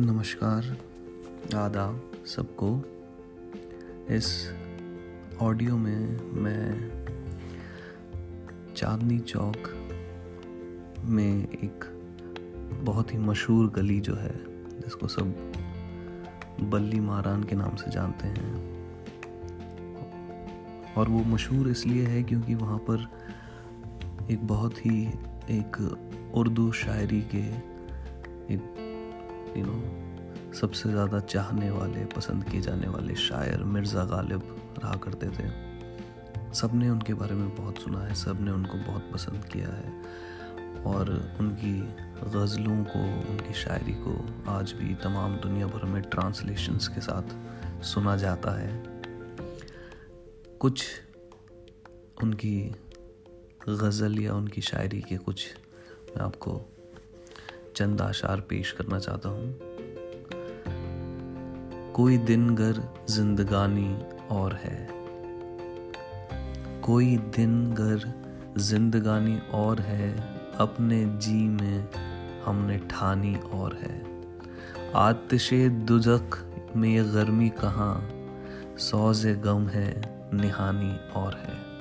नमस्कार, आदाब सबको। इस ऑडियो में मैं चांदनी चौक में एक बहुत ही मशहूर गली जो है, जिसको सब बल्ली मारान के नाम से जानते हैं। और वो मशहूर इसलिए है क्योंकि वहाँ पर एक बहुत ही एक उर्दू शायरी के एक यू नो सबसे ज़्यादा चाहने वाले, पसंद किए जाने वाले शायर मिर्ज़ा गालिब रहा करते थे। सबने उनके बारे में बहुत सुना है सबने उनको बहुत पसंद किया है और उनकी गज़लों को, उनकी शायरी को आज भी तमाम दुनिया भर में ट्रांसलेशंस के साथ सुना जाता है। कुछ उनकी गज़ल या उनकी शायरी के कुछ मैं आपको चंद आशार पेश करना चाहता हूँ। कोई दिन गर जिंदगानी और है। कोई दिन गर जिंदगानी और है। अपने जी में हमने ठानी और है। आतिशे दुजक में ये गर्मी कहाँ, सौज गम है, निहानी और है।